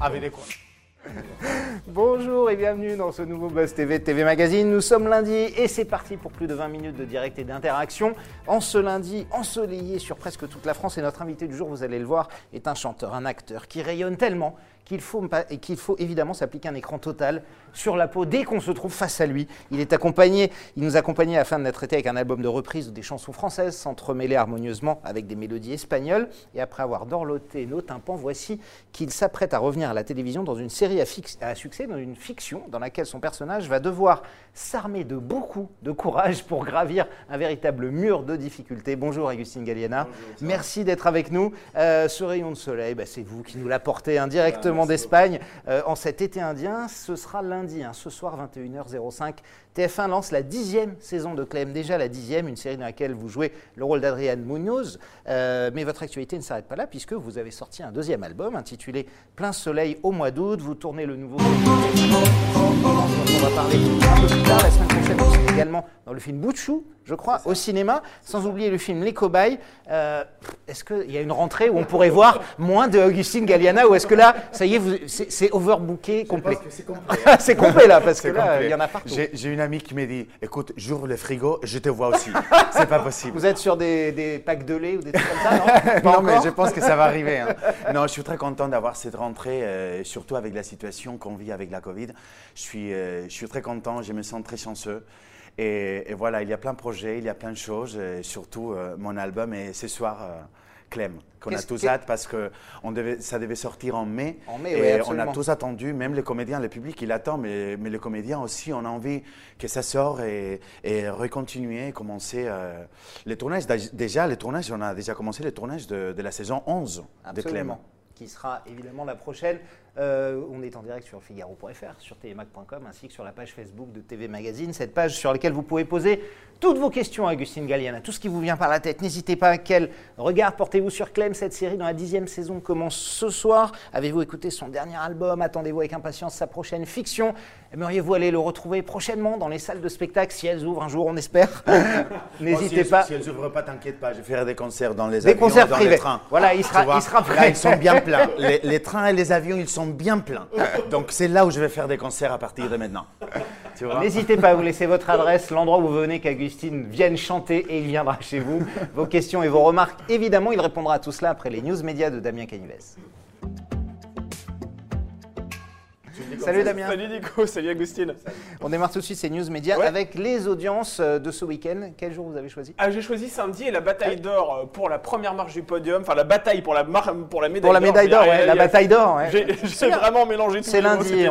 avec des coins. Bonjour et bienvenue dans ce nouveau Buzz TV TV Magazine. Nous sommes lundi et c'est parti pour plus de 20 minutes de direct et d'interaction. En ce lundi ensoleillé sur presque toute la France et notre invité du jour, vous allez le voir, est un chanteur, un acteur qui rayonne tellement qu'il faut, faut évidemment s'appliquer un écran total sur la peau dès qu'on se trouve face à lui. Il est accompagné, il nous accompagnait afin d'être traité avec un album de reprise où des chansons françaises s'entremêlaient harmonieusement avec des mélodies espagnoles. Et après avoir dorloté nos tympans, voici qu'il s'apprête à revenir à la télévision dans une série à, à succès, dans une fiction dans laquelle son personnage va devoir s'armer de beaucoup de courage pour gravir un véritable mur de difficultés. Bonjour Augustine Galliana, merci d'être avec nous. Euh, ce rayon de soleil, bah, c'est vous qui nous l'apportez indirectement d'Espagne euh, en cet été indien. Ce sera lundi, hein, ce soir 21h05. TF1 lance la dixième saison de Clem, déjà la dixième, une série dans laquelle vous jouez le rôle d'Adrian Munoz. Euh, mais votre actualité ne s'arrête pas là puisque vous avez sorti un deuxième album intitulé Plein Soleil au mois d'août. Vous tournez le nouveau. On va parler un peu plus tard la semaine prochaine également dans le film Bouchou, je crois, au cinéma, sans oublier le film Les Cobayes. Euh, est-ce qu'il y a une rentrée où on pourrait voir moins de Augustine Galliana ou est-ce que là, ça y est, c'est overbooké complet? C'est complet. c'est complet là, parce que là, il y en a partout. J'ai une amie qui m'a dit écoute, j'ouvre le frigo, je te vois aussi. c'est pas possible. Vous êtes sur des, packs de lait ou des trucs comme ça, non? Non, mais je pense que ça va arriver. Hein. Non, je suis très content d'avoir cette rentrée, euh, surtout avec la situation qu'on vit avec la Covid. Je suis, euh, je suis très content, je me sens très chanceux. Et, voilà, il y a plein de projets, il y a plein de choses, et surtout euh, mon album et ce soir, euh, Clem, qu'on a tous hâte parce que on devait, ça devait sortir en mai. En mai, et on a tous attendu, même les comédiens, le public, il attend, mais, mais les comédiens aussi, on a envie que ça sorte et, et recontinuer, commencer euh, les tournages. Déjà, les tournages, on a déjà commencé les tournages de, de la saison 11 de Clem. Qui sera évidemment la prochaine. Euh, on est en direct sur figaro.fr, sur tmac.com ainsi que sur la page Facebook de TV Magazine, cette page sur laquelle vous pouvez poser toutes vos questions à Augustine Galliana, tout ce qui vous vient par la tête. N'hésitez pas, quel regard portez-vous sur Clem Cette série dans la dixième saison commence ce soir. Avez-vous écouté son dernier album Attendez-vous avec impatience sa prochaine fiction? Aimeriez-vous aller le retrouver prochainement dans les salles de spectacle? Si elles ouvrent un jour, on espère N'hésitez pas. Si elles n'ouvrent pas, t'inquiète pas, je ferai des concerts dans les des avions, concerts dans privés. les trains. Voilà, il sera, il sera prêt. ils sont bien pleins. Les, les trains et les avions, ils sont bien pleins. Donc c'est là où je vais faire des concerts à partir de maintenant. N'hésitez pas à vous laisser votre adresse, l'endroit où vous venez, qu'Augustine vienne chanter et il viendra chez vous. Vos questions et vos remarques, évidemment, il répondra à tout cela après les news médias de Damien Canives. Salut Damien. Salut Nico, salut Agustine. On démarre tout de suite ces news médias avec les audiences euh, de ce week-end. Quel jour vous avez choisi ah, J'ai choisi samedi et la bataille d'or euh, pour la première marche du podium, enfin la bataille pour la, pour la médaille d'or. Pour la médaille d'or, ouais, la bataille d'or. Ouais. J'ai vraiment mélangé tout. C'est lundi,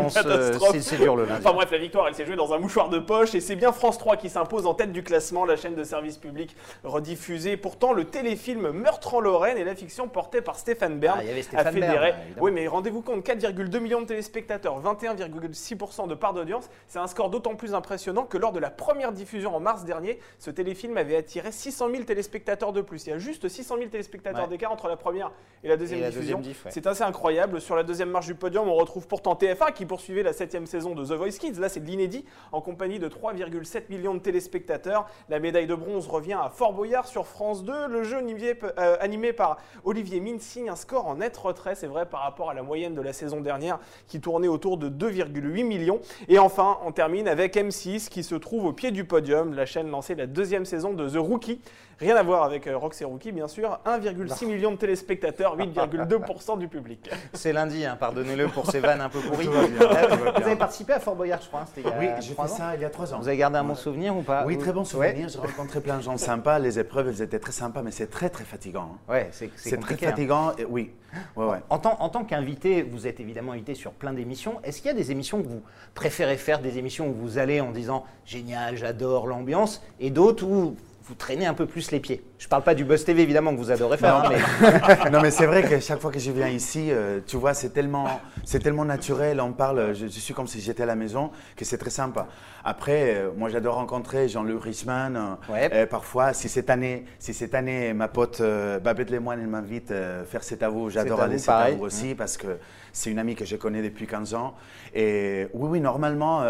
c'est dur le lundi. Enfin bref, la victoire, elle s'est jouée dans un mouchoir de poche et c'est bien France 3 qui s'impose en tête du classement, la chaîne de service public rediffusée. Pourtant, le téléfilm Meurtre en Lorraine et la fiction portée par Stéphane Bern ah, a fédéré. oui, mais rendez-vous compte, 4,2 millions de téléspectateurs, 21,6 de part d'audience. C'est un score d'autant plus impressionnant que lors de la première diffusion en mars dernier, ce téléfilm avait attiré 600 000 téléspectateurs de plus. Il y a juste 600 000 téléspectateurs d'écart entre la première et la deuxième diffusion. C'est assez incroyable. Sur la deuxième marche du podium, on retrouve pourtant TF1 qui poursuivait la septième saison de The Voice Kids. Là, c'est de l'inédit en compagnie de 3,7 millions de téléspectateurs. La médaille de bronze revient à Fort Boyard sur France 2. Le jeu euh, animé par Olivier Mine signe un score en net retrait, c'est vrai, par rapport à la moyenne de la saison dernière qui tournait autour de 2,8 millions. Et enfin, on termine avec M6 qui se trouve au pied du podium. La chaîne lançait la deuxième saison de The Rookie. Rien à voir avec euh, Rox et Rookie, bien sûr. 1,6 million de téléspectateurs, 8,2% du public. C'est lundi, hein, pardonnez-le pour ces vannes un peu pourries. Vous avez participé à Fort Boyard, je crois. Hein, oui, j'ai fait ça il y a trois ans. Vous avez gardé un bon souvenir ou pas Oui, très bon souvenir. J'ai rencontré plein de gens sympas. Les épreuves, elles étaient très sympas, mais c'est très, très fatigant. Hein. Ouais, c'est très fatigant. Et, oui. Ouais, ouais. En tant, en tant qu'invité, vous êtes évidemment invité sur plein d'émissions. Est-ce qu'il y a des émissions que vous préférez faire, des émissions où vous allez en disant génial, j'adore l'ambiance, et d'autres où vous traînez un peu plus les pieds. Je ne parle pas du Buzz TV évidemment que vous adorez faire. Non, hein, mais, non, mais c'est vrai que chaque fois que je viens ici, euh, tu vois, c'est tellement, c'est tellement naturel. On parle, je, suis comme si j'étais à la maison, que c'est très sympa. Après, euh, moi, j'adore rencontrer Jean-Luc Richman. Euh, parfois, si cette année, si cette année, ma pote Babette Lemoine m'invite à faire cet avou, j'adore aller cet avou aussi parce que c'est une amie que je connais depuis 15 ans. Et oui, oui, normalement,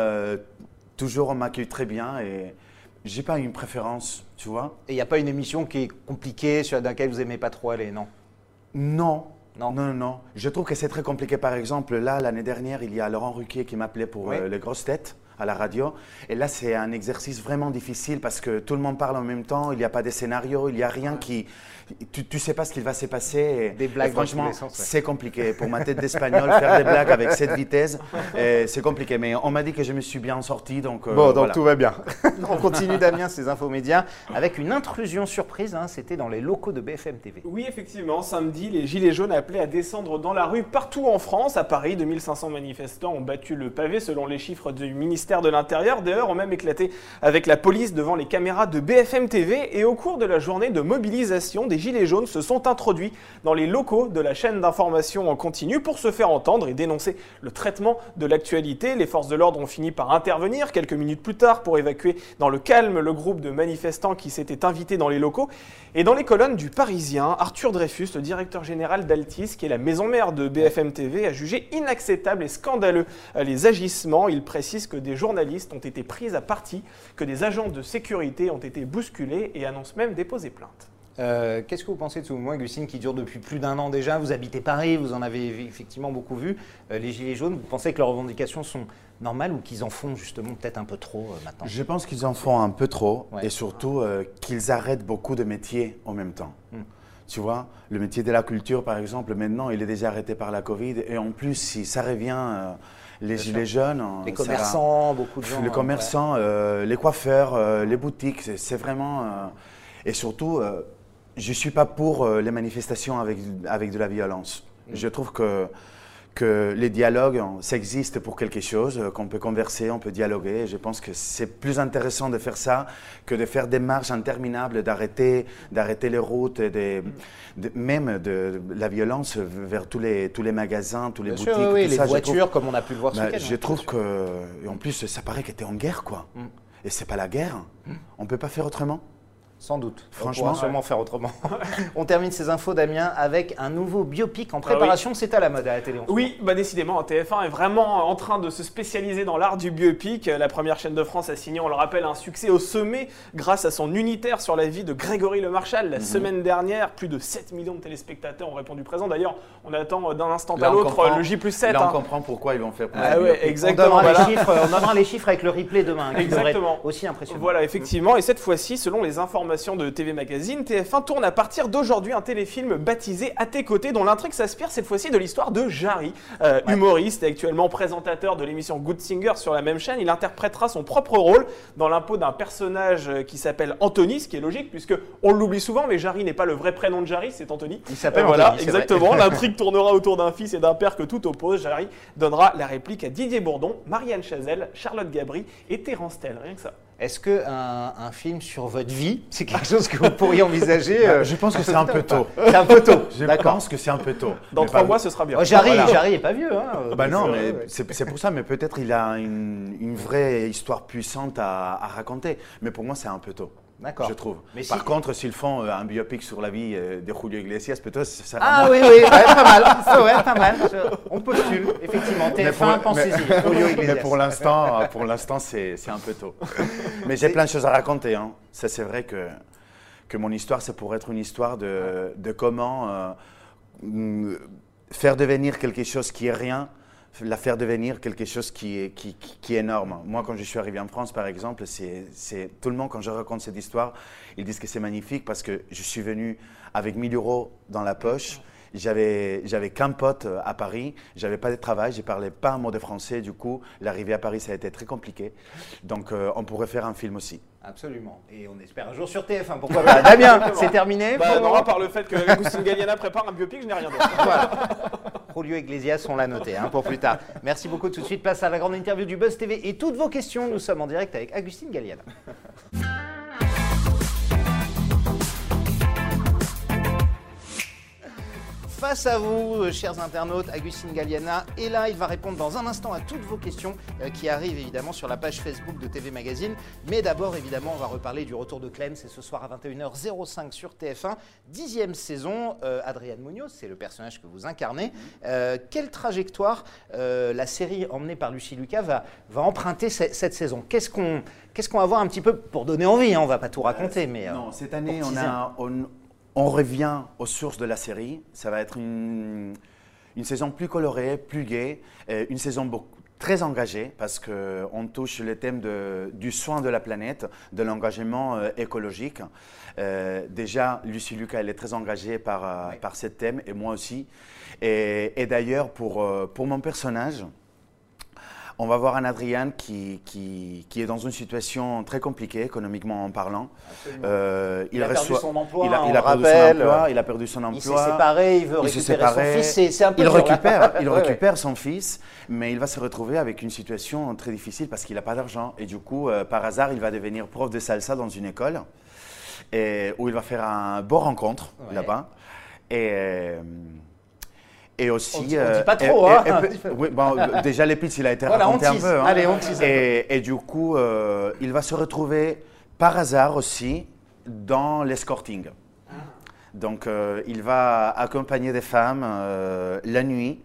toujours on m'accueille très bien et j'ai pas une préférence, tu vois. Et il n'y a pas une émission qui est compliquée, sur laquelle vous aimez pas trop aller, non Non? Non. Non, non, non. Je trouve que c'est très compliqué. Par exemple, là, l'année dernière, il y a Laurent Ruquier qui m'appelait pour Oui. euh, les grosses têtes à la radio. Et là, c'est un exercice vraiment difficile parce que tout le monde parle en même temps. Il n'y a pas de scénario, il n'y a rien qui. Tu ne sais pas ce qu'il va se passer. et- Des blagues et franchement, c'est compliqué. Pour ma tête d'espagnol, faire des blagues avec cette vitesse, euh, c'est compliqué. Mais on m'a dit que je me suis bien sorti. Donc, euh, Bon, donc voilà. tout va bien. On continue Damien, ces infos médias, avec une intrusion surprise. hein, C'était dans les locaux de BFM TV. Oui, effectivement, samedi, les Gilets jaunes appelaient à descendre dans la rue partout en France. À Paris, 2500 manifestants ont battu le pavé selon les chiffres du ministère de l'Intérieur. Des heures ont même éclaté avec la police devant les caméras de BFM TV. Et au cours de la journée de mobilisation, des Gilets jaunes se sont introduits dans les locaux de la chaîne d'information en continu pour se faire entendre et dénoncer le traitement de l'actualité. Les forces de l'ordre ont fini par intervenir quelques minutes plus tard pour évacuer dans le calme le groupe de manifestants qui s'étaient invités dans les locaux. Et dans les colonnes du Parisien, Arthur Dreyfus, le directeur général d'Altis, qui est la maison mère de BFM TV, a jugé inacceptable et scandaleux euh, les agissements. Il précise que des journalistes ont été pris à partie, que des agents de sécurité ont été bousculés et annonce même déposer plainte. Euh, Qu'est-ce que vous pensez de ce mouvement, Augustine, qui dure depuis plus d'un an déjà? Vous habitez Paris, vous en avez effectivement beaucoup vu. Euh, les Gilets jaunes, vous pensez que leurs revendications sont normales ou qu'ils en font justement peut-être un peu trop euh, maintenant? Je pense qu'ils en font un peu trop Ouais. et surtout euh, qu'ils arrêtent beaucoup de métiers en même temps. Hmm. Tu vois, le métier de la culture, par exemple, maintenant, il est déjà arrêté par la Covid. Et en plus, si ça revient, euh, les Bien gilets jaunes, euh, Les ça va. commerçants, beaucoup de gens. les hein, commerçants, euh, les coiffeurs, euh, les boutiques, c'est- vraiment. euh, et surtout, euh, je ne suis pas pour euh, les manifestations avec, avec de la violence. Mm. Je trouve que, que les dialogues, ça existe pour quelque chose, euh, qu'on peut converser, on peut dialoguer. Je pense que c'est plus intéressant de faire ça que de faire des marches interminables, d'arrêter, d'arrêter les routes, et des- de- même de, la violence vers tous les, tous les magasins, tous les Bien boutiques. sûr, oui, tout les ça, je trouve- voitures, comme on a pu le voir ce bah, week-end. je hein, trouve que, et en plus, ça paraît que tu es en guerre, quoi. Mm. Et c'est pas la guerre. On peut pas faire autrement. Sans doute. Franchement, on pourra sûrement faire autrement. on termine ces infos, Damien, avec un nouveau biopic en préparation. C'est à la mode à la télé. Oui, bah décidément, TF1 est vraiment en train de se spécialiser dans l'art du biopic. La première chaîne de France a signé, on le rappelle, un succès au sommet grâce à son unitaire sur la vie de Grégory Le Marchal. Mhm. La semaine dernière, plus de 7 millions de téléspectateurs ont répondu présent. D'ailleurs, on attend d'un instant Là, à l'autre le J plus 7. Là, hein. on comprend pourquoi ils vont faire plus Ah ouais, biopic. On exactement. donnera, voilà. les chiffres, on donnera les chiffres avec le replay demain, qui Exactement. aussi impressionnant. Voilà, effectivement. Et cette fois-ci, selon les informations de TV Magazine, TF1 tourne à partir d'aujourd'hui un téléfilm baptisé À tes côtés, dont l'intrigue s'inspire cette fois-ci de l'histoire de Jarry, euh, humoriste et actuellement présentateur de l'émission Good Singer sur la même chaîne. Il interprétera son propre rôle dans l'impôt d'un personnage euh, qui s'appelle Anthony, ce qui est logique puisque on l'oublie souvent, mais Jarry n'est pas le vrai prénom de Jarry, c'est Anthony. Il s'appelle Euh, voilà, Anthony, exactement. L'intrigue tournera autour d'un fils et d'un père que tout oppose. Jarry donnera la réplique à Didier Bourdon, Marianne Chazelle, Charlotte Gabri et Terence Tell. Rien que ça. Est-ce que un, un film sur votre vie, c'est quelque chose que vous pourriez envisager Bah, euh, je pense que c'est un peu tôt. C'est un peu tôt. Je pense que c'est un peu tôt. Dans Mais trois pas- mois, ce sera bien. Oh, Jarry, Voilà. Jarry est pas vieux. Hein, Bah non, mais ouais. c'est c'est pour ça, mais peut-être il a une, une vraie histoire puissante à, à raconter. Mais pour moi, c'est un peu tôt. D'accord. Je trouve. Mais si- Par contre, s'ils font euh, un biopic sur la vie euh, de Julio Iglesias, peut-être ça sera Ah oui, oui, ouais, pas mal. Ça, ouais, pas mal. Je- On postule, effectivement. Mais pour- TF1, pensez-y. mais- Julio Iglesias. Mais pour l'instant, euh, pour l'instant, c'est c'est un peu tôt. Mais j'ai plein de choses à raconter. hein. Ça, c'est vrai que, que mon histoire, c'est pour être une histoire de, de comment euh, faire devenir quelque chose qui est rien, la faire devenir quelque chose qui est, qui, qui- qui est énorme. Moi, quand je suis arrivé en France, par exemple, c'est c'est- tout le monde, quand je raconte cette histoire, ils disent que c'est magnifique parce que je suis venu avec 1000 euros dans la poche. J'avais, j'avais qu'un pote euh, à Paris, j'avais pas de travail, je parlais pas un mot de français, du coup, l'arrivée à Paris, ça a été très compliqué. Donc, euh, on pourrait faire un film aussi. Absolument. Et on espère un jour sur TF1. Pourquoi pas Damien, c'est terminé. Bah, pour- non, à part le fait que Agustin Galliana prépare un biopic, je n'ai rien d'autre. Julio Iglesias, on l'a noté hein, pour plus tard. Merci beaucoup. Tout de suite, place à la grande interview du Buzz TV et toutes vos questions. Nous sommes en direct avec Agustine Galliana. Face à vous, euh, chers internautes, Agustine Galliana est là. Il va répondre dans un instant à toutes vos questions euh, qui arrivent évidemment sur la page Facebook de TV Magazine. Mais d'abord, évidemment, on va reparler du retour de Clem. C'est ce soir à 21h05 sur TF1. Dixième saison. Euh, Adrienne Munoz, c'est le personnage que vous incarnez. Euh, quelle trajectoire euh, la série emmenée par Lucie Lucas va, va emprunter ce- cette saison? Qu'est-ce qu'on qu'est-ce qu'on va voir un petit peu pour donner envie hein, On va pas tout raconter, mais. non, cette année, on a, on, on revient aux sources de la série. Ça va être une, une saison plus colorée, plus gaie, une saison beaucoup, très engagée parce qu'on touche le thème de, du soin de la planète, de l'engagement euh, écologique. Euh, déjà, Lucie Lucas, elle est très engagée par, euh, par ce thème et moi aussi. Et, et d'ailleurs, pour, pour mon personnage, on va voir un Adrien qui, qui, qui est dans une situation très compliquée, économiquement en parlant. Euh, Il a perdu son emploi, il a, on il a perdu rappelle. son emploi, il a perdu son emploi. Il s'est séparé, il veut récupérer son fils. C'est- un peu il dur, récupère, il récupère son fils, mais il va se retrouver avec une situation très difficile parce qu'il n'a pas d'argent. Et du coup, euh, par hasard, il va devenir prof de salsa dans une école et, où il va faire un beau rencontre Ouais. là-bas. Et, euh, et aussi. On dit- on euh, dit pas trop, et- hein. et peu- oui, bon, déjà, les pitchs, il a été Voilà, on raconté un tease. peu. hein. Allez, on tease un. Et, du coup, euh, il va se retrouver par hasard aussi dans l'escorting. Donc, euh, il va accompagner des femmes euh, la nuit.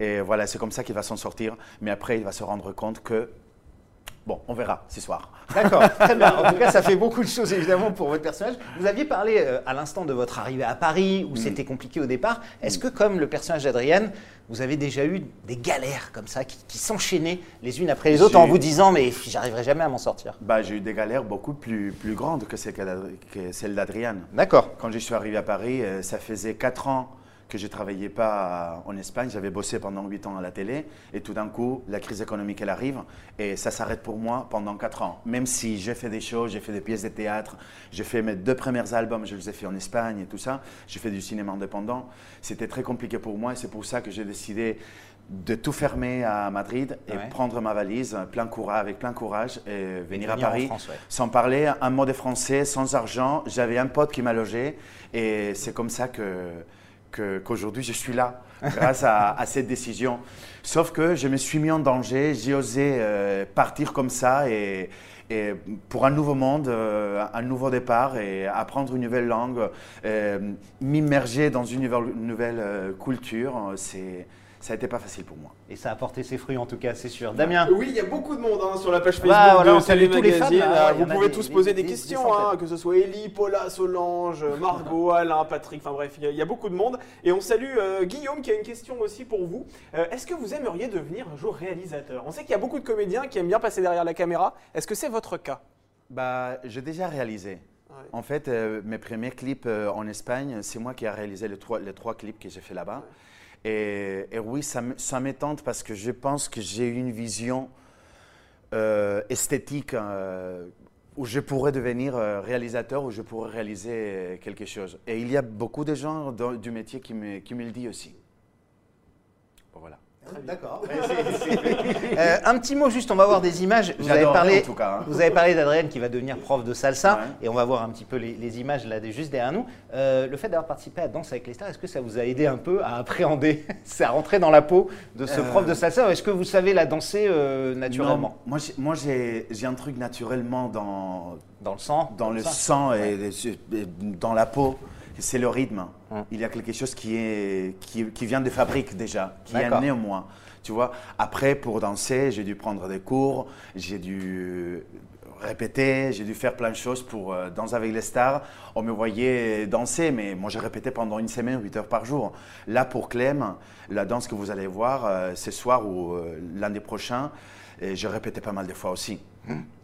Et voilà, c'est comme ça qu'il va s'en sortir. Mais après, il va se rendre compte que, bon, on verra ce soir. D'accord, très bien. En tout cas, ça fait beaucoup de choses évidemment pour votre personnage. Vous aviez parlé euh, à l'instant de votre arrivée à Paris, Mm. où c'était compliqué au départ. Est-ce que, comme le personnage d'Adrienne, vous avez déjà eu des galères comme ça, qui, qui s'enchaînaient les unes après les autres, en vous disant mais j'arriverai jamais à m'en sortir? Bah, j'ai eu des galères beaucoup plus, plus grandes que celles d'Adriane. D'accord. Quand je suis arrivé à Paris, euh, ça faisait 4 ans que je ne travaillais pas en Espagne. J'avais bossé pendant 8 ans à la télé. Et tout d'un coup, la crise économique, elle arrive. Et ça s'arrête pour moi pendant 4 ans. Même si j'ai fait des shows, j'ai fait des pièces de théâtre, j'ai fait mes deux premiers albums, je les ai fait en Espagne et tout ça. J'ai fait du cinéma indépendant. C'était très compliqué pour moi. Et c'est pour ça que j'ai décidé de tout fermer à Madrid et Ouais. prendre ma valise plein courage, avec plein courage et venir, à Paris France, ouais. sans parler un mot de français, sans argent. J'avais un pote qui m'a logé et c'est comme ça que qu'aujourd'hui je suis là grâce à, cette décision. Sauf que je me suis mis en danger, j'ai osé euh, partir comme ça et, pour un nouveau monde, euh, un nouveau départ et apprendre une nouvelle langue, euh, m'immerger dans une nouvelle, nouvelle, culture, c'est ça a été pas facile pour moi. Et ça a porté ses fruits en tout cas, c'est sûr. Damien Oui, il y a beaucoup de monde hein, sur la page Facebook Bah, voilà, on de salue Salut tous les fans, Magazine. là, en Vous a pouvez tous des- poser des, questions, hein, que ce soit Ellie, Paula, Solange, Margot, Alain, Patrick, enfin bref, il y a- il y, a beaucoup de monde. Et on salue euh, Guillaume qui a une question aussi pour vous. Euh, Est-ce que vous aimeriez devenir un jour réalisateur? On sait qu'il y a beaucoup de comédiens qui aiment bien passer derrière la caméra. Est-ce que c'est votre cas? Bah, j'ai déjà réalisé. Ouais. En fait, euh, mes premiers clips euh, en Espagne, c'est moi qui ai réalisé les trois, les trois clips que j'ai fait là-bas. Et, oui, ça, me- ça m'étente parce que je pense que j'ai une vision euh, esthétique euh, où je pourrais devenir euh, réalisateur, où je pourrais réaliser quelque chose. Et il y a beaucoup de gens du métier qui me, qui me le disent aussi. D'accord. Euh, un petit mot juste, on va voir des images. Vous avez parlé, en tout cas, hein. vous avez parlé d'Adrienne qui va devenir prof de salsa Ouais. et on va voir un petit peu les, les images là juste derrière nous. Euh, le fait d'avoir participé à Danse avec les stars, est-ce que ça vous a aidé un peu à appréhender, c'est à rentrer dans la peau de ce Euh, prof de salsa ou Est-ce que vous savez la danser naturellement? Non, moi, j'ai- un truc naturellement dans, Dans le sang? dans le sang? et, et dans la peau, c'est le rythme. Hum. Il y a quelque chose qui, est, qui, qui vient de fabrique déjà, qui est né en moi. Tu vois, après, pour danser, j'ai dû prendre des cours, j'ai dû répéter, j'ai dû faire plein de choses pour euh, danser avec les stars. On me voyait danser, mais moi, j'ai répété pendant une semaine, 8 heures par jour. Là, pour Clem, la danse que vous allez voir euh, ce soir ou euh, l'année prochaine, je répétais pas mal de fois aussi.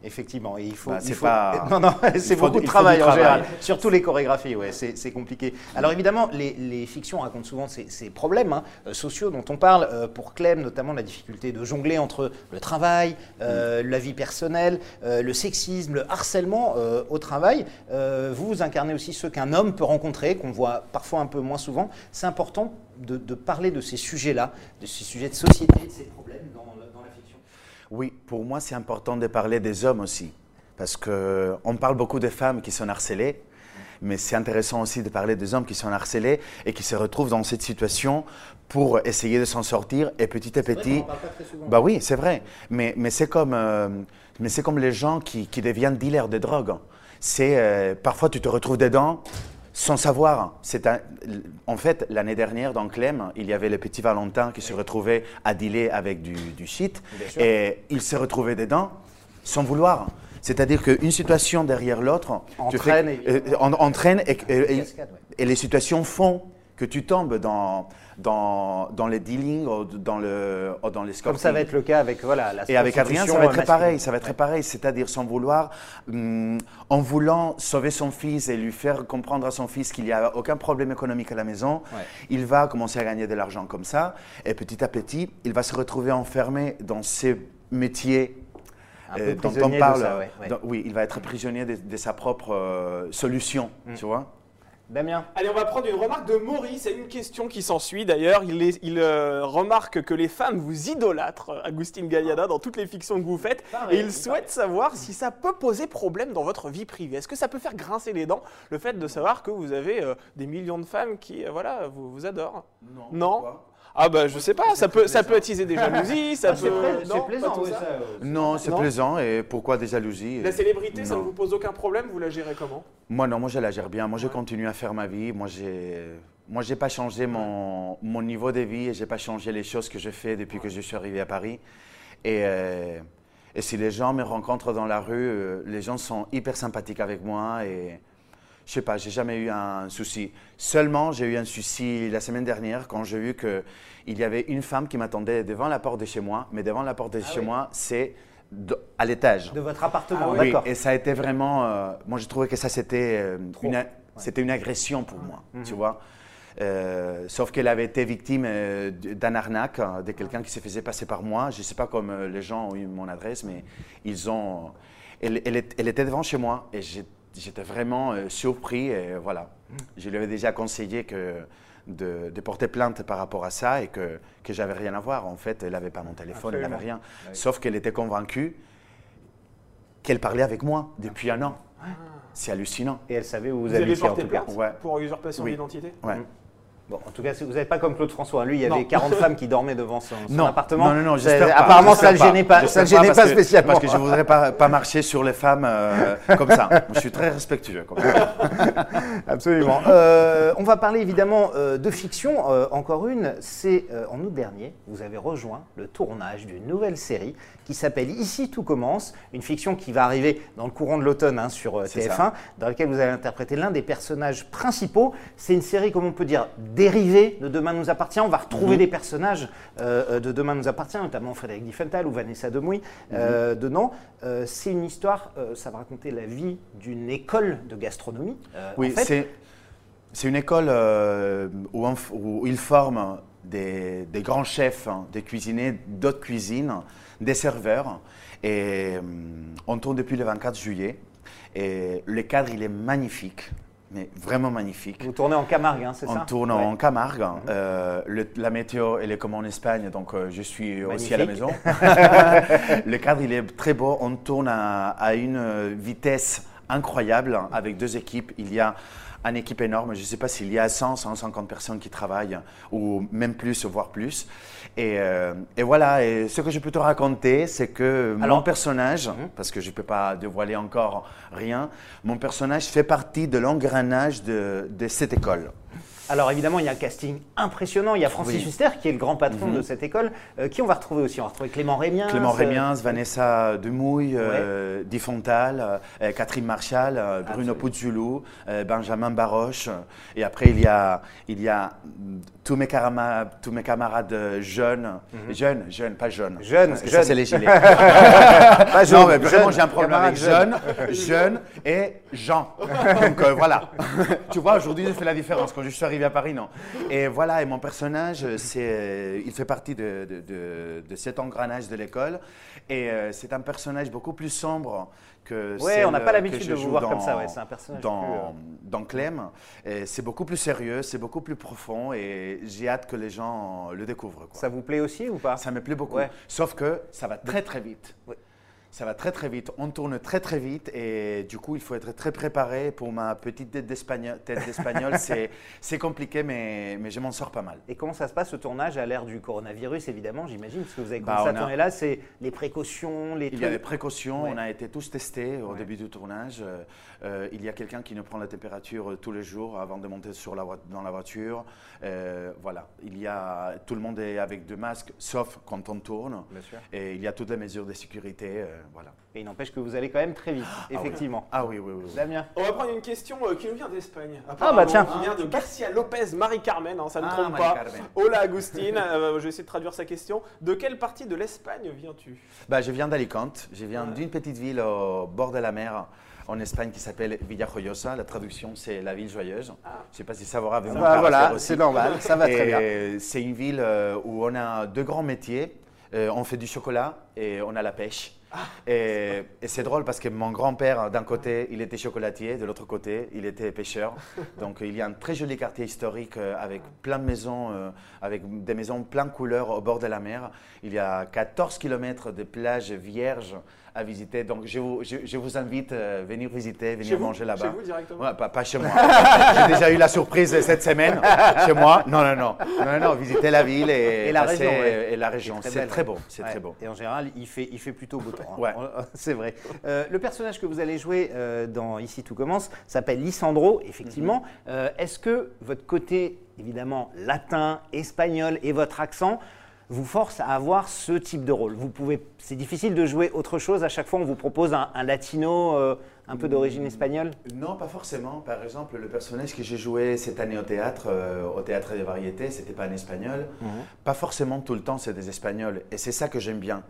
Effectivement, et il faut. Bah, il c'est faut- pas- Non, non, c'est beaucoup de travail en général. Surtout les chorégraphies, ouais, c'est compliqué. Alors évidemment, les, les fictions racontent souvent ces, ces problèmes hein, euh, sociaux dont on parle. Euh, pour Clem, notamment la difficulté de jongler entre le travail, euh, la vie personnelle, euh, le sexisme, le harcèlement au travail. Vous, vous incarnez aussi ceux qu'un homme peut rencontrer, qu'on voit parfois un peu moins souvent. C'est important de, de parler de ces sujets-là, de ces sujets de société, de ces problèmes dans, la- dans la fiction. Oui, pour moi, c'est important de parler des hommes aussi. Parce qu'on parle beaucoup des femmes qui sont harcelées, mais c'est intéressant aussi de parler des hommes qui sont harcelés et qui se retrouvent dans cette situation pour essayer de s'en sortir et petit à petit. Bah oui, c'est vrai. Mais, mais c'est comme, euh, mais c'est comme les gens qui, qui deviennent dealers de drogue. C'est euh, parfois tu te retrouves dedans sans savoir. C'est un- en fait l'année dernière dans Clem, il y avait le petit Valentin qui se retrouvait à dealer avec du, du shit et il se retrouvait dedans sans vouloir. C'est-à-dire qu'une situation derrière l'autre Entraîne, fais- euh, et les situations font que tu tombes dans, dans, dans les dealings ou dans, le, ou dans les Comme ça va être le cas avec voilà, la Et avec Adrien, ça va être masculine. pareil. Ça va être pareil. C'est-à-dire sans vouloir, hum, en voulant sauver son fils et lui faire comprendre à son fils qu'il n'y a aucun problème économique à la maison, Ouais. il va commencer à gagner de l'argent comme ça. Et petit à petit, il va se retrouver enfermé dans ces métiers euh, dont on parle. ça, ouais, ouais. Dans- oui, il va être prisonnier de, de sa propre euh, solution, Mm. tu vois. Damien, Allez, on va prendre une remarque de Maurice et une question qui s'ensuit. D'ailleurs, il, est- il, euh, remarque que les femmes vous idolâtrent, Agustin Galliana, dans toutes les fictions que vous faites. Pareil, et il souhaite savoir si ça peut poser problème dans votre vie privée. Est-ce que ça peut faire grincer les dents, le fait de savoir que vous avez euh, des millions de femmes qui, euh, voilà, vous, vous adorent? Non. Ah bah je sais pas, ça peut, ça peut attiser des jalousies, ça Ah, c'est peut... c'est plaisant. ça. euh, Non, c'est plaisant. Et pourquoi des jalousies La célébrité, ça ne vous pose aucun problème, vous la gérez comment? Moi, non, moi, je la gère bien. Moi, je continue à faire ma vie. Moi, j'ai. Moi, j'ai pas changé mon, mon niveau de vie et j'ai pas changé les choses que je fais depuis que je suis arrivé à Paris. Et, euh, et si les gens me rencontrent dans la rue, euh, les gens sont hyper sympathiques avec moi et je sais pas, j'ai jamais eu un souci. Seulement, j'ai eu un souci la semaine dernière quand j'ai vu que il y avait une femme qui m'attendait devant la porte de chez moi, mais devant la porte de chez oui. moi, c'est à l'étage. De votre appartement, Ah oui. Oui, d'accord. et ça a été vraiment. euh, moi, j'ai trouvé que ça, c'était euh, une, c'était une agression pour moi, Mhm. tu vois. Euh, sauf qu'elle avait été victime euh, d'un arnaque euh, de quelqu'un qui se faisait passer par moi. Je ne sais pas comme les gens ont eu mon adresse, mais ils ont. Elle, elle était devant chez moi et j'ai- j'étais vraiment euh, surpris. Et voilà. Je lui avais déjà conseillé que, de, de porter plainte par rapport à ça et que, que j'avais rien à voir. En fait, elle n'avait pas mon téléphone, elle n'avait rien. Sauf qu'elle était convaincue qu'elle parlait avec moi depuis un an. C'est hallucinant. Et elle savait où vous, Vous avez en porté cas. plainte Ouais. pour usurpation Oui. d'identité Ouais. Mm. Bon, en tout cas, vous n'êtes pas comme Claude François. Lui, il y avait Non. 40 femmes qui dormaient devant son, son Non, appartement. non, non, non, j'espère pas, Apparemment, ça ne le gênait pas, ça gênait pas que- spécialement. Parce que je ne voudrais pas, pas marcher sur les femmes euh, comme ça. Je suis très respectueux. Comme ça. Absolument. Euh, on va parler évidemment euh, de fiction. Encore une, c'est en août dernier, vous avez rejoint le tournage d'une nouvelle série qui s'appelle Ici tout commence, une fiction qui va arriver dans le courant de l'automne hein, sur euh, C'est TF1, ça. dans laquelle vous allez interpréter l'un des personnages principaux. C'est une série, comme on peut dire, dérivée de Demain nous appartient. On va retrouver Mhm. des personnages euh, euh, de Demain nous appartient, notamment Frédéric Diffenthal ou Vanessa Demouy euh, dedans. Euh, c'est une histoire, euh, ça va raconter la vie d'une école de gastronomie. Oui, en fait. c'est, c'est une école où, on f- où ils forment des, des grands chefs, hein, des cuisiniers d'autres cuisines, des serveurs. Et on tourne depuis le 24 juillet. Et le cadre, il est magnifique, mais vraiment magnifique. Vous tournez en Camargue, hein, c'est ça On tourne Ouais. en Camargue. Euh, le- la météo, elle est comme en Espagne, donc euh, je suis aussi à la maison. Magnifique. le cadre, il est très beau. On tourne à, à une euh, vitesse incroyable avec deux équipes. Il y a une équipe énorme. Je ne sais pas s'il y a 100, 150 personnes qui travaillent, ou même plus, voire plus. Et, euh, et voilà, et ce que je peux te raconter, c'est que Alors- mon personnage, Mhm. parce que je ne peux pas dévoiler encore rien, mon personnage fait partie de l'engrenage de, de cette école. Alors évidemment, il y a un casting impressionnant. Il y a Francis Oui. Mhm. Huster, qui est le grand patron de cette école. Euh, qui on va retrouver aussi On va retrouver Clément Rémien. Clément Rémiens, Vanessa Demouille, euh, Ouais. Di Fontal, euh, Catherine Marchal, euh, Bruno euh, Benjamin Baroche. Et après, il y a, il y a mm, tous, mes carama- tous mes camarades euh, jeunes, jeunes, jeunes, pas jeunes. Mhm. Jeunes, Parce que ça, c'est les gilets. Pas non, jaune, mais vraiment, jeune, j'ai un problème avec jeunes, jeunes et Jean. Donc euh, voilà. tu vois, aujourd'hui, je fais la différence. Quand je suis arrivé à Paris, non. Et voilà, et mon personnage, c'est, euh, il fait partie de, de- de- de cet engrenage de l'école. Et euh, c'est un personnage beaucoup plus sombre que Ouais, on n'a pas l'habitude de vous voir dans- comme ça, ouais, c'est un personnage Dans, plus, euh, dans Clem. C'est beaucoup plus sérieux, c'est beaucoup plus profond. Et j'ai hâte que les gens le découvrent. quoi. Ça vous plaît aussi ou pas? Ça me plaît beaucoup. Ouais. Sauf que ça va très très vite. Ouais. Ça va très très vite. On tourne très très vite et du coup il faut être très préparé. Pour ma petite tête d'espagnol, c'est compliqué, mais, mais je m'en sors pas mal. Et comment ça se passe ce tournage à l'ère du coronavirus, évidemment, j'imagine, parce que vous avez Bah, commencé à a- tourner là, c'est les précautions, les Il y a des précautions, Ouais. on a été tous testés au Ouais. début du tournage. Euh, euh, il y a quelqu'un qui nous prend la température euh, tous les jours avant de monter sur la voi- dans la voiture. Euh, voilà, il y a, tout le monde est avec deux masques, sauf quand on tourne. Bien sûr. Et il y a toutes les mesures de sécurité. euh, voilà. Et il n'empêche que vous allez quand même très vite, effectivement. Ah oui, oui, oui. oui. Damien On va prendre une question euh, qui nous vient d'Espagne. Ah, bah, tiens. Qui vient de Garcia Lopez Marie-Carmen, hein, ça ne Ah, trompe Marie pas. Carmen. Hola Agustin, Euh, je vais essayer de traduire sa question. De quelle partie de l'Espagne viens-tu? Bah, je viens d'Alicante, je viens d'une petite ville au bord de la mer en Espagne qui s'appelle Villajoyosa. La traduction, c'est la ville joyeuse. Je ne sais pas si ça va avec Bah, Voilà, c'est normal, ça va très bien. C'est une ville euh, où on a deux grands métiers. Euh, on fait du chocolat et on a la pêche. Et, et c'est drôle parce que mon grand-père, d'un côté, il était chocolatier, de l'autre côté, il était pêcheur. Donc il y a un très joli quartier historique euh, avec plein de maisons, euh, avec des maisons plein de couleurs au bord de la mer. Il y a 14 km de plages vierges à visiter. Donc je vous, je, je vous invite à venir visiter, venir Chez manger Chez là-bas. vous directement Ouais, pas, pas chez moi. J'ai déjà eu la surprise cette semaine chez moi. Non, non, non. Non, non, visiter la ville et, Et la passer- région, ouais. et la région. C'est très beau. C'est Ouais. très beau. Et en général, il fait, il fait plutôt beau temps. hein. Ouais. C'est vrai. Euh, le personnage que vous allez jouer euh, dans Ici tout commence s'appelle Lissandro, effectivement. Mhm. Euh, Est-ce que votre côté, évidemment, latin, espagnol et votre accent vous force à avoir ce type de rôle Vous pouvez, C'est difficile de jouer autre chose. À chaque fois, on vous propose un, un latino euh, un peu d'origine espagnole Non, pas forcément. Par exemple, le personnage que j'ai joué cette année au théâtre, euh, au théâtre des variétés, c'était pas un espagnol. Pas forcément tout le temps, c'est des espagnols. Et c'est ça que j'aime bien.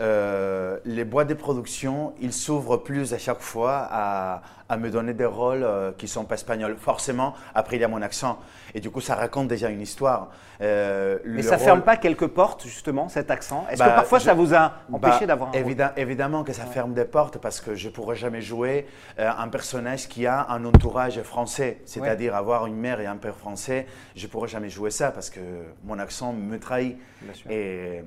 Euh, les boîtes de production, ils s'ouvrent plus à chaque fois à, à me donner des rôles euh, qui sont pas espagnols. Forcément, après il y a mon accent. Et du coup, ça raconte déjà une histoire. Euh, Mais ça rôle- ferme pas quelques portes, justement, cet accent? Est-ce Bah, que parfois je- ça vous a empêché Bah, d'avoir un rôle? Évidemment que ça ferme des portes parce que je ne pourrais jamais jouer un personnage qui a un entourage français, c'est-à-dire avoir une mère et un père français. Je ne pourrais jamais jouer ça parce que mon accent me trahit. Bien sûr. Et,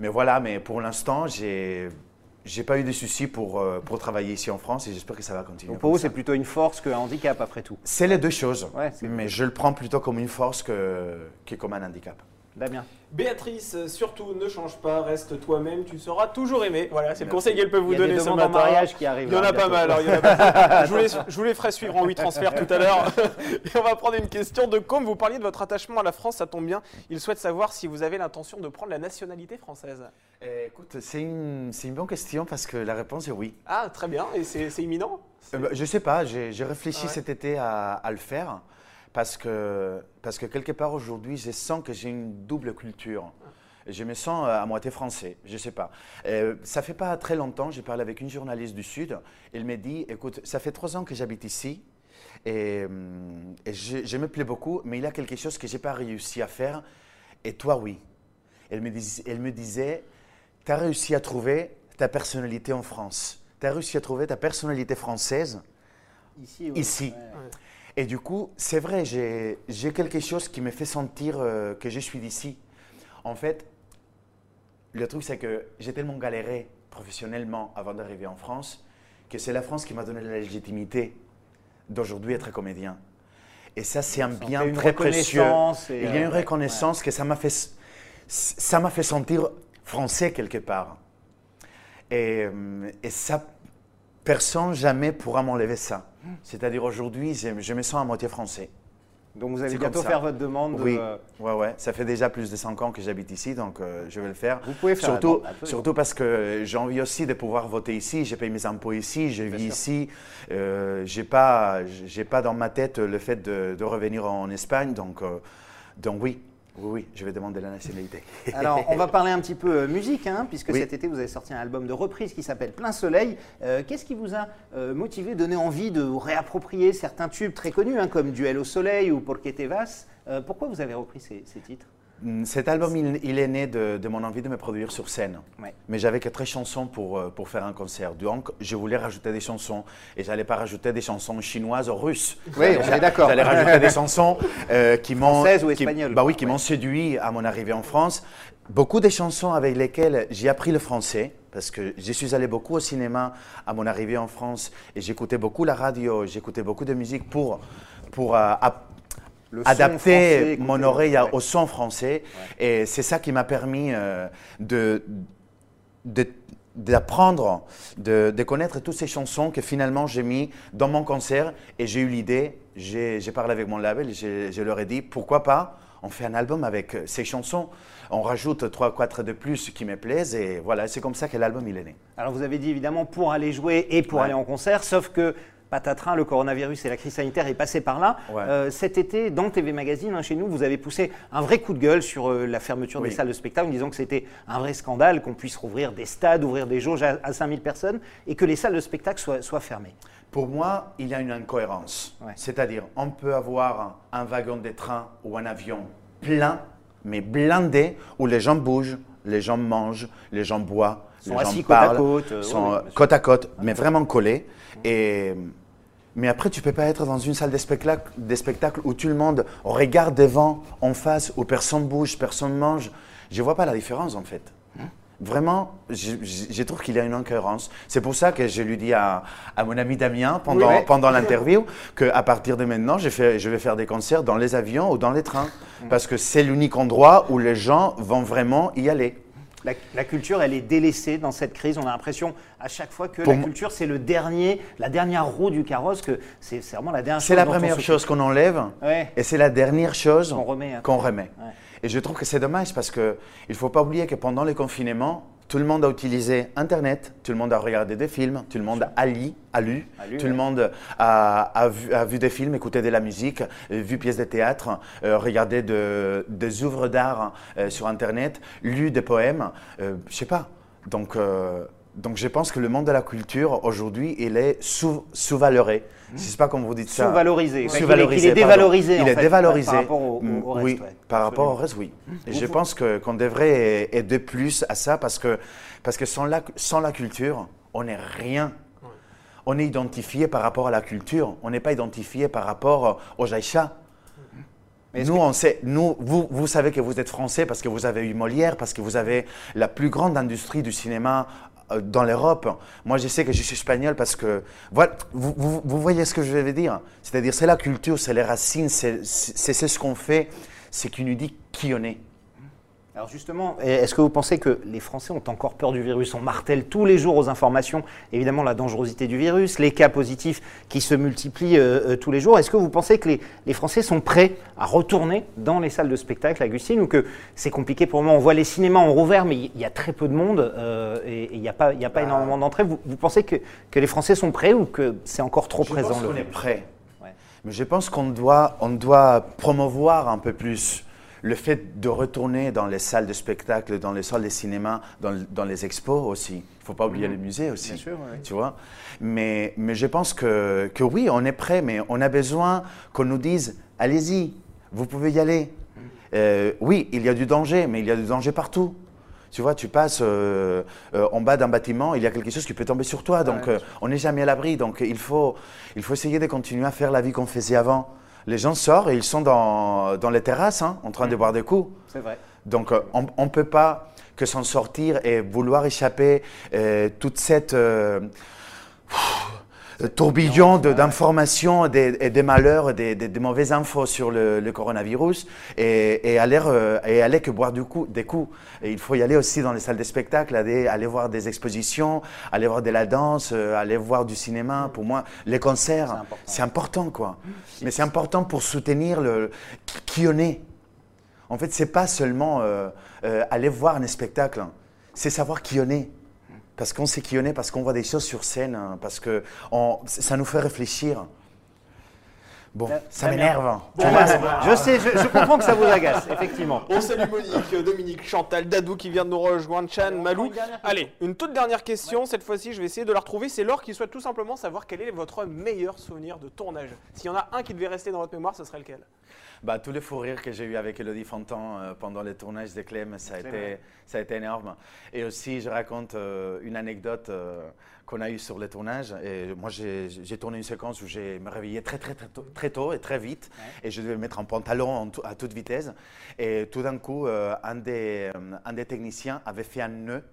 mais voilà, mais pour l'instant, j'ai j'ai pas eu de soucis pour, euh, pour travailler ici en France et j'espère que ça va continuer. Donc pour vous, c'est plutôt une force qu'un handicap, après tout. C'est les deux choses, Ouais, mais je le prends plutôt comme une force que, que comme un handicap. Damien Béatrice, euh, surtout ne change pas, reste toi-même, tu seras toujours aimé. Voilà, c'est le conseil qu'elle peut vous Il y a des donner ce matin. mariage qui arrivent. Il y en a pas mal. alors, il y en a pas- je, vous les, je vous les ferai suivre en 8 transferts tout à l'heure. Et on va prendre une question de Com. Vous parliez de votre attachement à la France, ça tombe bien. Il souhaite savoir si vous avez l'intention de prendre la nationalité française. Eh, écoute, c'est une, c'est une bonne question parce que la réponse est oui. Ah, très bien. Et c'est c'est imminent? Euh, bah, je sais pas, j'ai j'ai réfléchi Ouais. cet été à, à le faire parce que, parce que quelque part aujourd'hui, je sens que j'ai une double culture. Je me sens euh, à moitié français, je sais pas. Euh, ça fait pas très longtemps, j'ai parlé avec une journaliste du Sud. Elle m'a dit, écoute, ça fait trois ans que j'habite ici et, et je, je me plais beaucoup, mais il y a quelque chose que j'ai pas réussi à faire et toi, oui. Elle me, dis- elle me disait, tu as réussi à trouver ta personnalité en France. Tu as réussi à trouver ta personnalité française Ici. Ici. Et du coup, c'est vrai, j'ai quelque chose qui me fait sentir euh, que je suis d'ici. En fait, le truc, c'est que j'ai tellement galéré professionnellement avant d'arriver en France que c'est la France qui m'a donné la légitimité d'aujourd'hui être comédien. Et ça, c'est un bien une très précieux. Il y a euh, une ouais, reconnaissance que ça m'a fait, ça m'a fait sentir français quelque part. Et, euh, et ça, personne jamais pourra m'enlever ça. C'est-à-dire aujourd'hui, je, me sens à moitié français. Donc vous allez bientôt faire votre demande. de- Oui, ouais, ouais. Ça fait déjà plus de 5 ans que j'habite ici, donc euh, je vais le faire. Vous pouvez faire surtout, demande, absolument. surtout parce que j'ai envie aussi de pouvoir voter ici. J'ai payé mes impôts ici, je Bien vis sûr. ici. Euh, j'ai pas, j'ai pas dans ma tête le fait de, de revenir en Espagne, donc, euh, donc oui, oui, oui, je vais demander la nationalité. Alors, on va parler un petit peu euh, musique, hein, puisque Oui. cet été, vous avez sorti un album de reprise qui s'appelle Plein Soleil. Euh, Qu'est-ce qui vous a euh, motivé, donné envie de réapproprier certains tubes très connus, hein, comme Duel au Soleil ou Porque te vas? Euh, Pourquoi vous avez repris ces, ces titres? Cet album, il, il est né de, de mon envie de me produire sur scène. Ouais. Mais j'avais que 13 chansons pour, euh, pour faire un concert. Donc, je voulais rajouter des chansons. Et j'allais pas rajouter des chansons chinoises ou russes. Oui, on est d'accord. J'allais rajouter des chansons euh, qui m'ont. Françaises ou espagnoles. Bah oui, qui Ouais. m'ont séduit à mon arrivée en France. Beaucoup de chansons avec lesquelles j'ai appris le français. Parce que je suis allé beaucoup au cinéma à mon arrivée en France. Et j'écoutais beaucoup la radio, j'écoutais beaucoup de musique pour, pour euh, app- Le son français, adapter mon oreille ouais. au son français. Et c'est ça qui m'a permis euh, de, de, d'apprendre, de, de connaître toutes ces chansons que finalement j'ai mis dans mon concert et j'ai eu l'idée, j'ai parlé avec mon label, je leur ai dit pourquoi pas on fait un album avec euh, ces chansons, on rajoute trois, quatre de plus qui me plaisent et voilà, c'est comme ça que l'album il est né. Alors vous avez dit évidemment pour aller jouer et pour Ouais. aller en concert, sauf que patatrin, le coronavirus et la crise sanitaire est passé par là. Ouais. Euh, cet été, dans TV Magazine, hein, chez nous, vous avez poussé un vrai coup de gueule sur euh, la fermeture des salles de spectacle, en disant que c'était un vrai scandale qu'on puisse rouvrir des stades, ouvrir des jauges à, à 5000 personnes et que les salles de spectacle soient, soient fermées. Pour moi, il y a une incohérence. Ouais. C'est-à-dire, on peut avoir un wagon de train ou un avion plein, mais blindé, où les gens bougent, les gens mangent, les gens boivent, Sont les gens assis côte à parlent, côte, euh, sont oui, euh, côte à côte, mais vraiment collés. Et, mais après, tu peux pas être dans une salle de spectacle, des spectacles où tout le monde regarde devant, en face, où personne bouge, personne mange. Je vois pas la différence en fait. Vraiment, je, je- je trouve qu'il y a une incohérence. C'est pour ça que je lui dis à, à mon ami Damien pendant, Oui, oui. pendant l'interview qu'à partir de maintenant, je, fais- je vais faire des concerts dans les avions ou dans les trains. Parce que c'est l'unique endroit où les gens vont vraiment y aller. La, la culture, elle est délaissée dans cette crise. On a l'impression à chaque fois que Pour la culture, c'est le dernier, la dernière roue du carrosse, que c'est c'est vraiment la dernière C'est chose la dont on première chose qu'on enlève Ouais. et c'est la dernière chose Qu'on remet, hein. remet. Ouais. Et je trouve que c'est dommage parce qu'il ne faut pas oublier que pendant le confinement, tout le monde a utilisé Internet, tout le monde a regardé des films, tout le monde a lu, a lu, A lu, tout ouais. le monde a, a vu, a vu des films, écouté de la musique, euh, vu pièces de théâtre, euh, regardé de- des œuvres d'art euh, sur Internet, lu des poèmes, je sais pas. Donc, euh, donc je pense que le monde de la culture aujourd'hui, il est sous- sous-valoré. Je ne sais pas comment vous dites ça. Sous-valorisé. Qu'il est- pardon. dévalorisé, en Il est fait, dévalorisé. par rapport au- au- Mm, au reste, Oui, ouais. par rapport au reste, oui. Et je pense qu'on devrait aider plus à ça parce que, parce que sans, la, sans la culture, on n'est rien. On est identifié par rapport à la culture. On n'est pas identifié par rapport aux Jaïcha. Mais Nous, on sait, nous, vous, vous savez que vous êtes français parce que vous avez eu Molière, parce que vous avez la plus grande industrie du cinéma dans l'Europe. Moi, je sais que je suis espagnol parce que, voilà, vous, voyez ce que je veux dire. C'est-à-dire, c'est la culture, c'est les racines, c'est ce qu'on fait, c'est qui nous dit qui on est. Alors justement, est-ce que vous pensez que les Français ont encore peur du virus? On martèle tous les jours aux informations, évidemment, la dangerosité du virus, les cas positifs qui se multiplient euh, euh, tous les jours. Est-ce que vous pensez que les, les Français sont prêts à retourner dans les salles de spectacle, Agustine, ou que c'est compliqué pour le moment On voit les cinémas ont rouvert, mais il y a très peu de monde euh, et il n'y a pas, y a pas Ah. énormément d'entrées. Vous, vous pensez que, que les Français sont prêts ou que c'est encore trop Je présent pense le qu'on est prêt. Ouais. Mais je pense qu'on doit, on doit promouvoir un peu plus le fait de retourner dans les salles de spectacle, dans les salles de cinéma, dans, dans les expos aussi. Il ne faut pas oublier les musées aussi. Bien sûr, oui. Tu vois mais, mais je pense que, que oui, on est prêt, mais on a besoin qu'on nous dise allez-y, vous pouvez y aller. Euh, oui, il y a du danger, mais il y a du danger partout. Tu vois, tu passes euh, euh, en bas d'un bâtiment, il y a quelque chose qui peut tomber sur toi. Donc, Ouais, on n'est jamais à l'abri. Donc, il faut, il faut essayer de continuer à faire la vie qu'on faisait avant. Les gens sortent et ils sont dans, dans les terrasses, hein, en train de boire des coups. C'est vrai. Donc, euh, on ne peut pas que s'en sortir et vouloir échapper euh, toute cette euh, tourbillon de- d'informations et des malheurs, des, des- des mauvaises infos sur le, le coronavirus et, et aller, euh, et aller que boire du coup, des coups. Et il faut y aller aussi dans les salles de spectacle, aller, aller voir des expositions, aller voir de la danse, euh, aller voir du cinéma. Pour moi, les concerts, c'est important, quoi. Mais c'est important pour soutenir le, qui on est. En fait, c'est pas seulement euh, euh, aller voir un spectacle, hein. c'est savoir qui on est. Parce qu'on sait qui on est, parce qu'on voit des choses sur scène, hein, parce que on- ça nous fait réfléchir. Bon, ça m'énerve. Je, je sais, je, je comprends que ça vous agace, effectivement. On salue Monique, Dominique, Chantal, Dadou qui vient de nous rejoindre, Chan, Malou. Allez, une toute dernière question. Cette fois-ci, je vais essayer de la retrouver. C'est Laure qui souhaite tout simplement savoir quel est votre meilleur souvenir de tournage. S'il y en a un qui devait rester dans votre mémoire, ce serait lequel? Bah, tous les fous rires que j'ai eu avec Elodie Fontan euh, pendant le tournage de Clem, ça a, été, ça a été énorme. Et aussi, je raconte euh, une anecdote euh, qu'on a eue sur le tournage. Et moi, j'ai tourné une séquence où je me réveillais très, très, très tôt, très tôt et très vite. Et je devais me mettre en pantalon en à toute vitesse. Et tout d'un coup, un, des, un des techniciens avait fait un nœud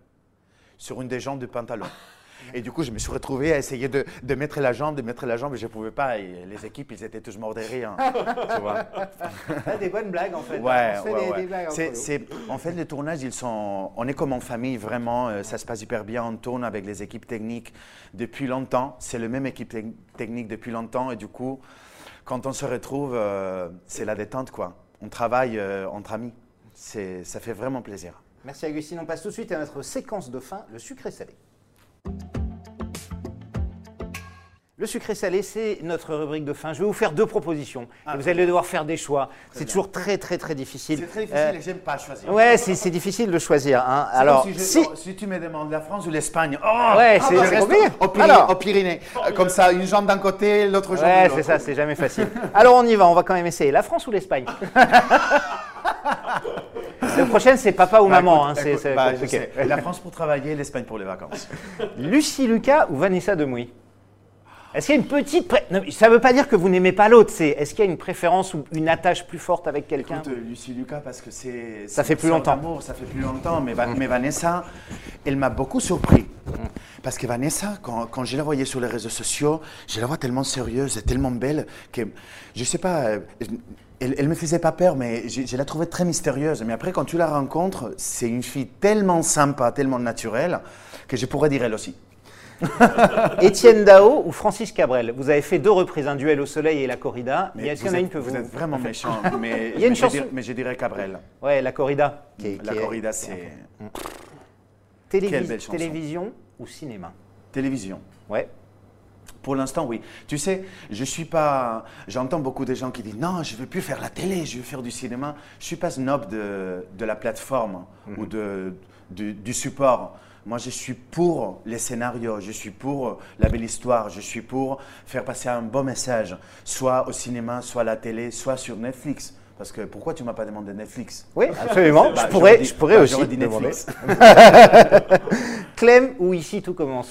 sur une des jambes du pantalon. Et du coup, je me suis retrouvé à essayer de, de mettre la jambe, de mettre la jambe, et je ne pouvais pas. Et les équipes, ils étaient tous morts de rire. tu vois. Ah, des bonnes blagues en fait. Ouais, On se fait ouais, des- ouais. des blagues en fait, les tournages, ils sont, on est comme en famille, vraiment. euh, ça se passe hyper bien. On tourne avec les équipes techniques depuis longtemps. C'est le même équipe tec- technique depuis longtemps. Et du coup, quand on se retrouve, euh, c'est la détente, quoi. On travaille euh, entre amis. C'est- Ça fait vraiment plaisir. Merci Augustine. On passe tout de suite à notre séquence de fin, le sucré salé. Le sucré salé, c'est notre rubrique de fin. Je vais vous faire deux propositions. Ah, et vous allez devoir faire des choix. C'est toujours très très très difficile. C'est très difficile Euh, et j'aime pas choisir. ouais, c'est difficile de choisir. hein. Alors, si, je- si. oh, si tu me demandes la France ou l'Espagne, oh, Ouais, ah, c'est- compliqué. Au, Pyrénées, au Pyrénées. Euh, Comme ça, une jambe d'un côté, l'autre jambe de Ouais, l'autre. c'est ça, c'est jamais facile. Alors on y va, on va quand même essayer. La France ou l'Espagne? La prochaine, c'est papa ou Bah, maman. écoute, hein, écoute, bah. La France pour travailler, l'Espagne pour les vacances. Lucie Lucas ou Vanessa Demouy? Est-ce qu'il y a une petite. pré- non, ça ne veut pas dire que vous n'aimez pas l'autre, c'est est-ce qu'il y a une préférence ou une attache plus forte avec quelqu'un? Écoute, Lucie Lucas, parce que c'est. Ça fait plus longtemps. Ça fait plus longtemps, mais, Va- mais Vanessa, elle m'a beaucoup surpris. Parce que Vanessa, quand, quand je la voyais sur les réseaux sociaux, je la vois tellement sérieuse et tellement belle que, je sais pas, euh, elle, elle me faisait pas peur, mais je, je la trouvais très mystérieuse. Mais après, quand tu la rencontres, c'est une fille tellement sympa, tellement naturelle, que je pourrais dire elle aussi. Étienne Dao ou Francis Cabrel? Vous avez fait deux reprises, un duel au soleil et la corrida. Mais est-ce qu'il y en a une que vous. Vous êtes vraiment méchant, mais, Il y a une mais je dirais- mais je dirais Cabrel. Ouais, la corrida. qui est- La qui est- corrida, c'est Télévis- Quelle belle chanson. Télévision ou cinéma? Télévision. Ouais. Pour l'instant, oui. Tu sais, je suis pas. J'entends beaucoup de gens qui disent non, je veux plus faire la télé, je veux faire du cinéma. Je suis pas snob de, de la plateforme ou de, du, du support. Moi, je suis pour les scénarios, je suis pour la belle histoire, je suis pour faire passer un beau message, soit au cinéma, soit à la télé, soit sur Netflix. Parce que pourquoi tu m'as pas demandé Netflix Oui, absolument. Bah, je pourrais, dit- je pourrais bah, aussi. dit. Netflix. Clem ou ici tout commence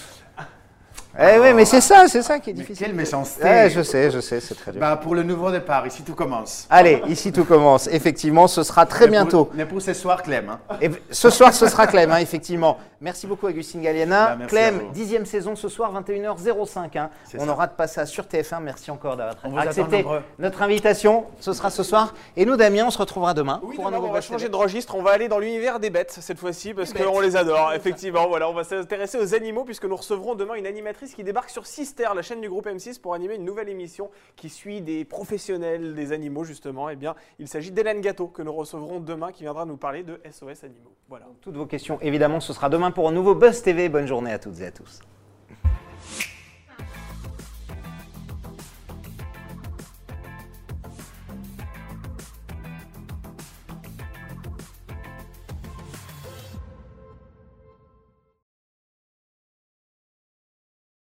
Eh oui, mais c'est ça, c'est ça qui est Mais difficile. quelle méchanceté Ouais, je sais, je sais, c'est très dur. Bah, Pour le nouveau départ, ici tout commence. Allez, ici tout commence. Effectivement, ce sera très Mais pour- bientôt. Mais pour ce soir, Clem. hein. Et ce soir, ce sera Clem, hein, effectivement. Merci beaucoup, Augustine Galliana. Bah, à Clem, dixième saison ce soir, 21h05. hein. On ça. aura de passer ça sur TF1. Merci encore d'avoir accepté notre invitation. Ce sera ce soir. Et nous, Damien, on se retrouvera demain Oui, pour un demain, nouveau on va changer de registre, on va aller dans l'univers des bêtes cette fois-ci parce qu'on les adore. Effectivement, voilà, on va s'intéresser aux animaux puisque nous recevrons demain une animatrice qui débarque sur Sister, la chaîne du groupe M6, pour animer une nouvelle émission qui suit des professionnels des animaux justement. Eh bien, il s'agit d'Hélène Gâteau que nous recevrons demain qui viendra nous parler de SOS Animaux. Voilà. Toutes vos questions, évidemment, ce sera pour un nouveau Buzz TV. Bonne journée à toutes et à tous.